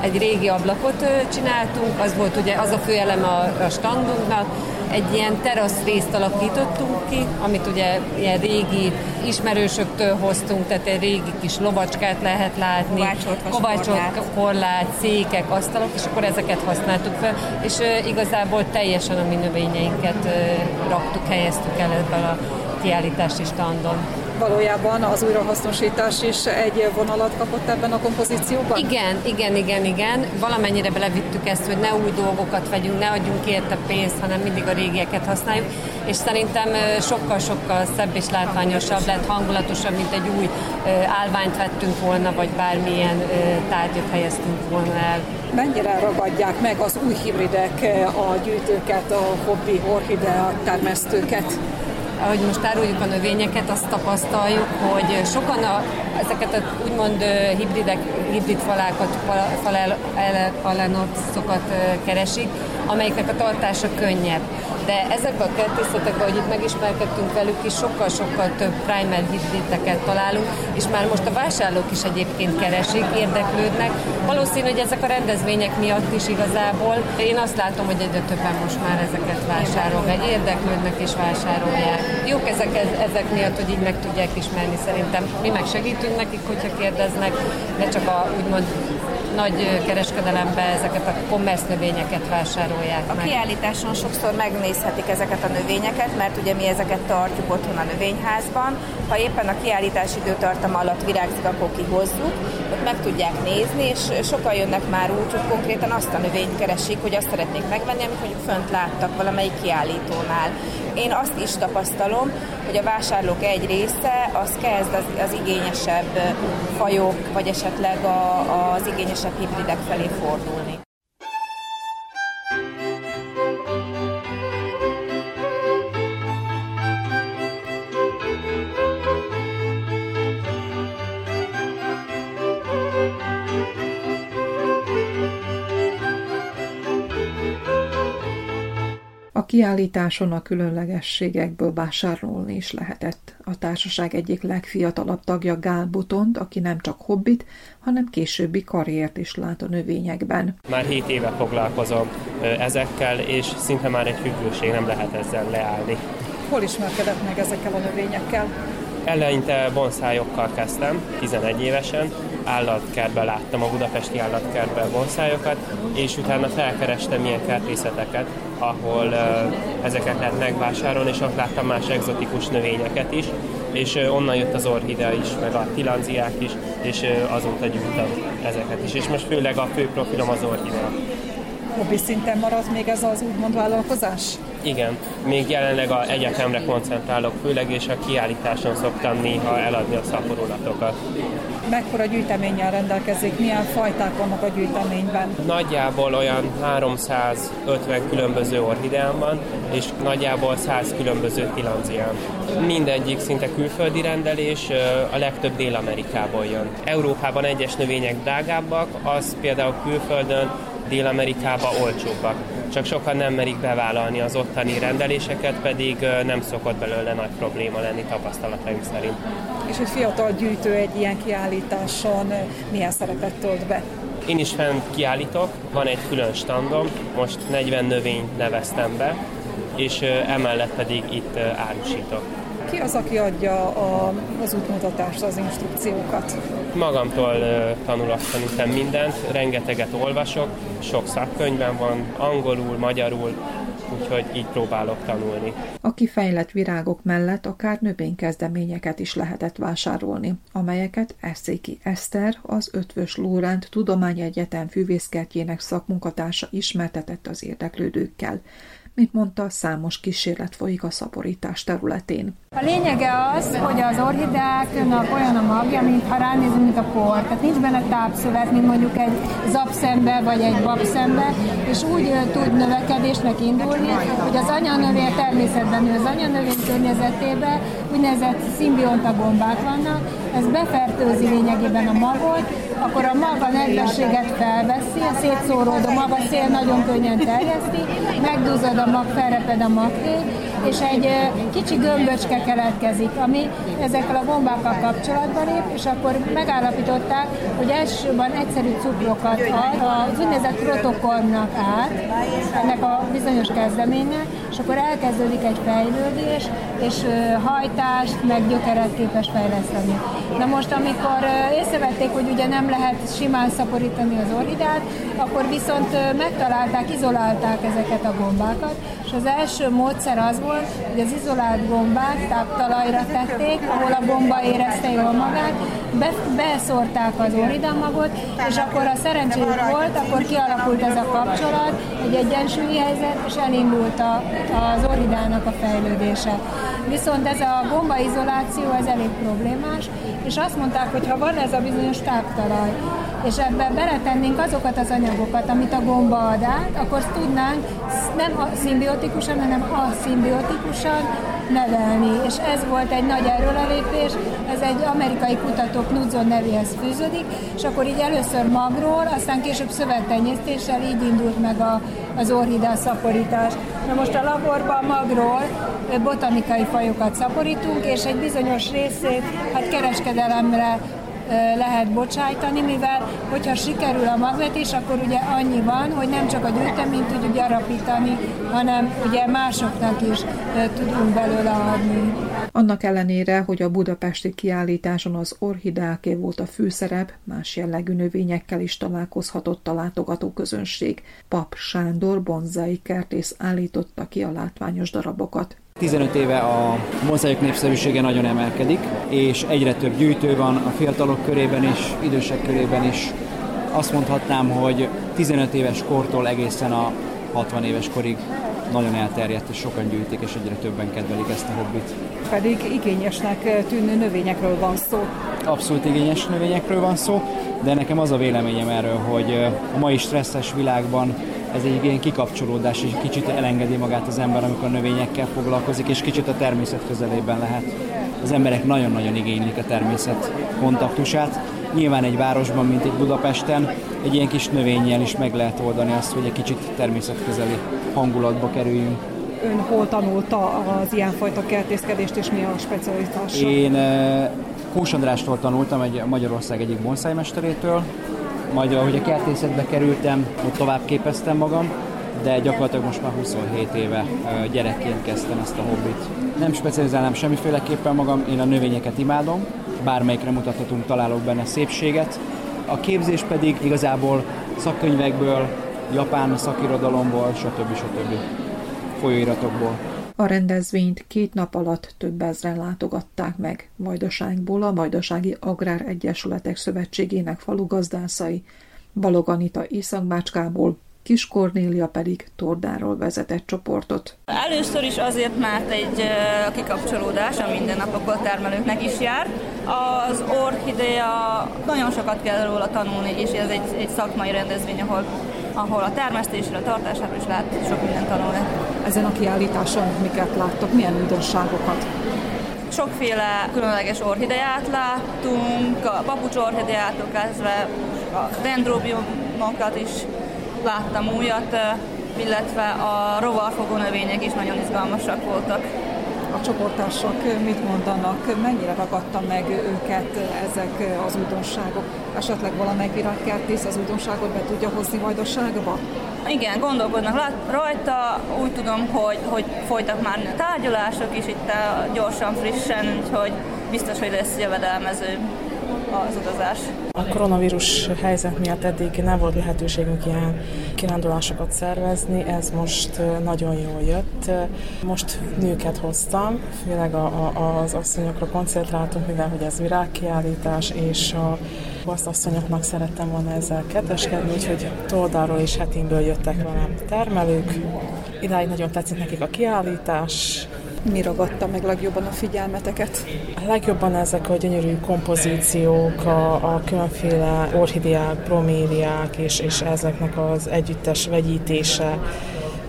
Speaker 23: egy régi ablakot csináltunk, az volt ugye az a fő eleme a, standunknak, egy ilyen terasz részt alakítottunk ki, amit ugye ilyen régi ismerősöktől hoztunk, tehát egy régi kis lovacskát lehet látni, kovácsolt korlát, székek, asztalok, és akkor ezeket használtuk fel, és igazából teljesen a mi növényeinket raktuk, helyeztük el ebben a kiállítási standon.
Speaker 2: Valójában az újrahasznosítás is egy vonalat kapott ebben a kompozícióban?
Speaker 23: Igen, igen, igen, igen. Valamennyire belevittük ezt, hogy ne új dolgokat vegyünk, ne adjunk érte pénzt, hanem mindig a régieket használjuk, és szerintem sokkal-sokkal szebb és látványosabb lett, hangulatosabb, mint egy új állványt vettünk volna, vagy bármilyen tárgyat helyeztünk volna el.
Speaker 2: Mennyire ragadják meg az új hibridek a gyűjtőket, a hobbi orchidea termesztőket?
Speaker 23: Ahogy most áruljuk a növényeket, azt tapasztaljuk, hogy sokan a, ezeket a úgymond hibridek, hibrid falákat, falenotszokat keresik, amelyeknek a tartása könnyebb de ezekben a kertészetekben, hogy itt megismerkedtünk velük is, sokkal-sokkal több primer hibrideket találunk, és már most a vásárlók is egyébként keresik, érdeklődnek. Valószínű, hogy ezek a rendezvények miatt is igazából. Én azt látom, hogy egyre többen most már ezeket vásárolják, érdeklődnek és vásárolják. Jók ezek, ezek miatt, hogy így meg tudják ismerni szerintem. Mi meg segítünk nekik, hogyha kérdeznek, de csak a úgymond nagy kereskedelembe ezeket a commerce növényeket vásárolják
Speaker 22: A
Speaker 23: meg.
Speaker 22: kiállításon sokszor megnézhetik ezeket a növényeket, mert ugye mi ezeket tartjuk otthon a növényházban. Ha éppen a kiállítás időtartama alatt virágzik, akkor kihozzuk, ott meg tudják nézni, és sokan jönnek már úgy, hogy konkrétan azt a növényt keresik, hogy azt szeretnék megvenni, amit mondjuk fönt láttak valamelyik kiállítónál. Én azt is tapasztalom, hogy a vásárlók egy része az kezd az, az igényesebb fajok, vagy esetleg a, az igényesebb hibridek felé fordulni.
Speaker 2: Kiállításon a különlegességekből vásárolni is lehetett. A társaság egyik legfiatalabb tagja Gál Butont, aki nem csak hobbit, hanem későbbi karriert is lát a növényekben.
Speaker 5: Már 7 éve foglalkozom ezekkel, és szinte már egy függőség nem lehet ezzel leállni.
Speaker 2: Hol ismerkedett meg ezekkel a növényekkel?
Speaker 5: Eleinte bonszájokkal kezdtem, 11 évesen, állatkertben láttam a budapesti állatkertben bonszájokat, és utána felkerestem ilyen kertészeteket, ahol uh, ezeket lehet megvásárolni, és ott láttam más egzotikus növényeket is, és uh, onnan jött az orchidea is, meg a tilanziák is, és uh, azóta gyűjtöm ezeket is, és most főleg a fő profilom az orchidea.
Speaker 2: Hobbi szinten maradt még ez az úgymond vállalkozás?
Speaker 5: Igen, még jelenleg a egyetemre koncentrálok főleg, és a kiállításon szoktam néha eladni a szaporulatokat.
Speaker 2: Mekkora gyűjteménnyel rendelkezik? Milyen fajták vannak a gyűjteményben?
Speaker 5: Nagyjából olyan 350 különböző orhideán van, és nagyjából 100 különböző tilanzián. Mindegyik szinte külföldi rendelés, a legtöbb Dél-Amerikából jön. Európában egyes növények drágábbak, az például külföldön Dél-Amerikában olcsóbbak. Csak sokan nem merik bevállalni az ottani rendeléseket, pedig nem szokott belőle nagy probléma lenni tapasztalataim szerint.
Speaker 2: És egy fiatal gyűjtő egy ilyen kiállításon milyen szerepet tölt be?
Speaker 5: Én is fent kiállítok, van egy külön standom, most 40 növényt neveztem be, és emellett pedig itt árusítok.
Speaker 2: Ki az, aki adja a, az útmutatást, az instrukciókat?
Speaker 5: Magamtól tanulok szerintem mindent, rengeteget olvasok, sok szakkönyvben van, angolul, magyarul, úgyhogy így próbálok tanulni.
Speaker 2: A kifejlett virágok mellett akár növénykezdeményeket is lehetett vásárolni, amelyeket Eszéki Eszter, az Ötvös Lóránt Tudományegyetem fűvészkertjének szakmunkatársa ismertetett az érdeklődőkkel. Mint mondta, számos kísérlet folyik a szaporítás területén.
Speaker 24: A lényege az, hogy az orhideáknak olyan a magja, mintha ránézünk, mint a por. Tehát nincs benne tápszövet, mint mondjuk egy zapszembe vagy egy babszembe, és úgy tud növekedésnek indulni, hogy az anyanövény természetben nő. Az anyanövény környezetében úgynevezett szimbionta gombák vannak, ez befertőzi lényegében a magot, akkor a mag a nedvességet felveszi, a szétszóródó mag, a szél nagyon könnyen terjeszti, megduzzad a mag, felreped a magé, és egy kicsi gömböcske keletkezik, ami ezekkel a bombákkal kapcsolatban lép, és akkor megállapították, hogy elsősorban egyszerű cukrokat ad az úgynevezett protokollnak át, ennek a bizonyos kezdeménynek, és akkor elkezdődik egy fejlődés, és hajtást, meg gyökeret képes fejleszteni. Na most, amikor észrevették, hogy ugye nem lehet simán szaporítani az orhidát, akkor viszont megtalálták, izolálták ezeket a gombákat, és az első módszer az volt, hogy az izolált gombát táptalajra tették, ahol a gomba érezte jól magát, be, beszórták az orhidamagot, és akkor a szerencsés volt, akkor kialakult ez a kapcsolat, egy egyensúlyi helyzet, és elindult a, az orhidának a fejlődése. Viszont ez a gombaizoláció, ez elég problémás, és azt mondták, hogy ha van ez a bizonyos táptalaj, és ebbe beletennénk azokat az anyagokat, amit a gomba ad át, akkor tudnánk nem a szimbiotikusan, hanem a szimbiotikusan nevelni. És ez volt egy nagy erőlelépés, ez egy amerikai kutató Knudson nevéhez fűződik, és akkor így először magról, aztán később szövettenyésztéssel így indult meg a, az orhidea szaporítás. Na most a laborban magról botanikai fajokat szaporítunk, és egy bizonyos részét hát kereskedelemre lehet bocsájtani, mivel hogyha sikerül a magvetés, akkor ugye annyi van, hogy nem csak a gyűjteményt tudjuk gyarapítani, hanem ugye másoknak is tudunk belőle adni.
Speaker 2: Annak ellenére, hogy a budapesti kiállításon az orhidáké volt a főszerep, más jellegű növényekkel is találkozhatott a látogatóközönség. Pap Sándor bonzai kertész állította ki a látványos darabokat.
Speaker 25: 15 éve a mozaik népszerűsége nagyon emelkedik, és egyre több gyűjtő van a fiatalok körében is, idősek körében is. Azt mondhatnám, hogy 15 éves kortól egészen a 60 éves korig nagyon elterjedt, és sokan gyűjtik, és egyre többen kedvelik ezt a hobbit.
Speaker 2: Pedig igényesnek tűnő növényekről van szó.
Speaker 25: Abszolút igényes növényekről van szó, de nekem az a véleményem erről, hogy a mai stresszes világban ez egy ilyen kikapcsolódás, és kicsit elengedi magát az ember, amikor növényekkel foglalkozik, és kicsit a természet közelében lehet. Az emberek nagyon-nagyon igénylik a természet kontaktusát. Nyilván egy városban, mint egy Budapesten, egy ilyen kis növényjel is meg lehet oldani azt, hogy egy kicsit természetközeli hangulatba kerüljünk.
Speaker 2: Ön hol tanulta az ilyenfajta kertészkedést, és mi a specialitása?
Speaker 25: Én eh, Kós Andrástól tanultam, egy Magyarország egyik bonszájmesterétől, majd ahogy a kertészetbe kerültem, ott tovább képeztem magam, de gyakorlatilag most már 27 éve gyerekként kezdtem ezt a hobbit. Nem specializálnám semmiféleképpen magam, én a növényeket imádom, bármelyikre mutathatunk, találok benne szépséget. A képzés pedig igazából szakkönyvekből, japán szakirodalomból, stb. stb. folyóiratokból.
Speaker 2: A rendezvényt két nap alatt több ezren látogatták meg. Vajdaságból a Vajdasági Agrár Egyesületek Szövetségének falugazdászai, Balog Anita Északbácskából, Kis Kornélia pedig Tordáról vezetett csoportot.
Speaker 26: Először is azért, mert egy kikapcsolódás a mindennapokból termelőknek is jár. Az orchidea nagyon sokat kell róla tanulni, és ez egy, egy szakmai rendezvény, ahol ahol a termesztésre, a tartására is lehet sok mindent tanulni.
Speaker 2: Ezen a kiállításon miket láttok, milyen újdonságokat?
Speaker 26: Sokféle különleges orhideát láttunk, a papucs orhideától kezdve a dendrobiumokat is láttam újat, illetve a rovarfogó növények is nagyon izgalmasak voltak
Speaker 2: csoportársak mit mondanak, mennyire ragadta meg őket ezek az újdonságok? Esetleg valamelyik virágkertész az újdonságot be tudja hozni Vajdaságba?
Speaker 26: Igen, gondolkodnak rajta. Úgy tudom, hogy, hogy folytak már tárgyalások is itt gyorsan, frissen, úgyhogy biztos, hogy lesz jövedelmező az utazás.
Speaker 27: A koronavírus helyzet miatt eddig nem volt lehetőségünk ilyen kirándulásokat szervezni, ez most nagyon jól jött. Most nőket hoztam, főleg a, a, az asszonyokra koncentráltunk, mivel hogy ez virágkiállítás, és a asszonyoknak szerettem volna ezzel keteskedni, úgyhogy Toldáról és Hetinből jöttek velem termelők. Idáig nagyon tetszik nekik a kiállítás,
Speaker 2: mi ragadta meg legjobban a figyelmeteket?
Speaker 27: A legjobban ezek a gyönyörű kompozíciók, a, a különféle orhideák, broméliák, és, és ezeknek az együttes vegyítése.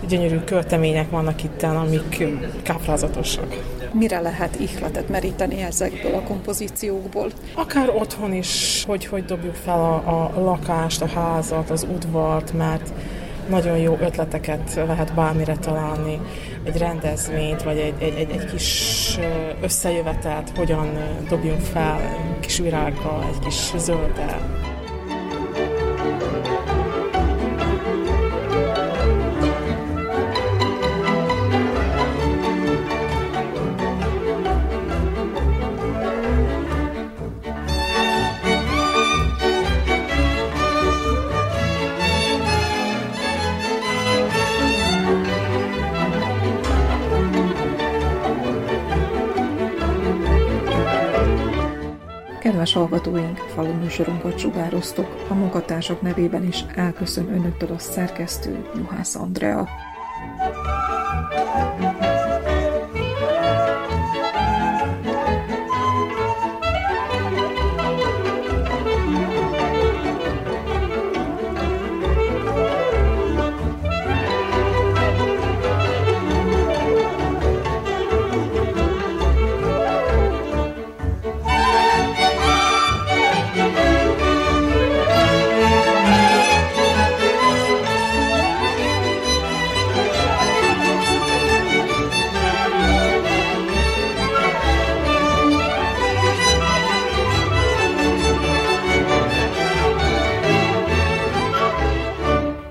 Speaker 27: Gyönyörű költemények vannak itt, amik káprázatosak.
Speaker 2: Mire lehet ihletet meríteni ezekből a kompozíciókból?
Speaker 27: Akár otthon is, hogy hogy dobjuk fel a, a lakást, a házat, az udvart, mert nagyon jó ötleteket lehet bármire találni, egy rendezvényt, vagy egy, egy, egy, egy kis összejövetelt, hogyan dobjunk fel egy kis virággal, egy kis zölddel.
Speaker 2: Kedves hallgatóink, falu műsorunkat sugároztuk. A munkatársak nevében is elköszön önöktől a szerkesztő Juhász Andrea.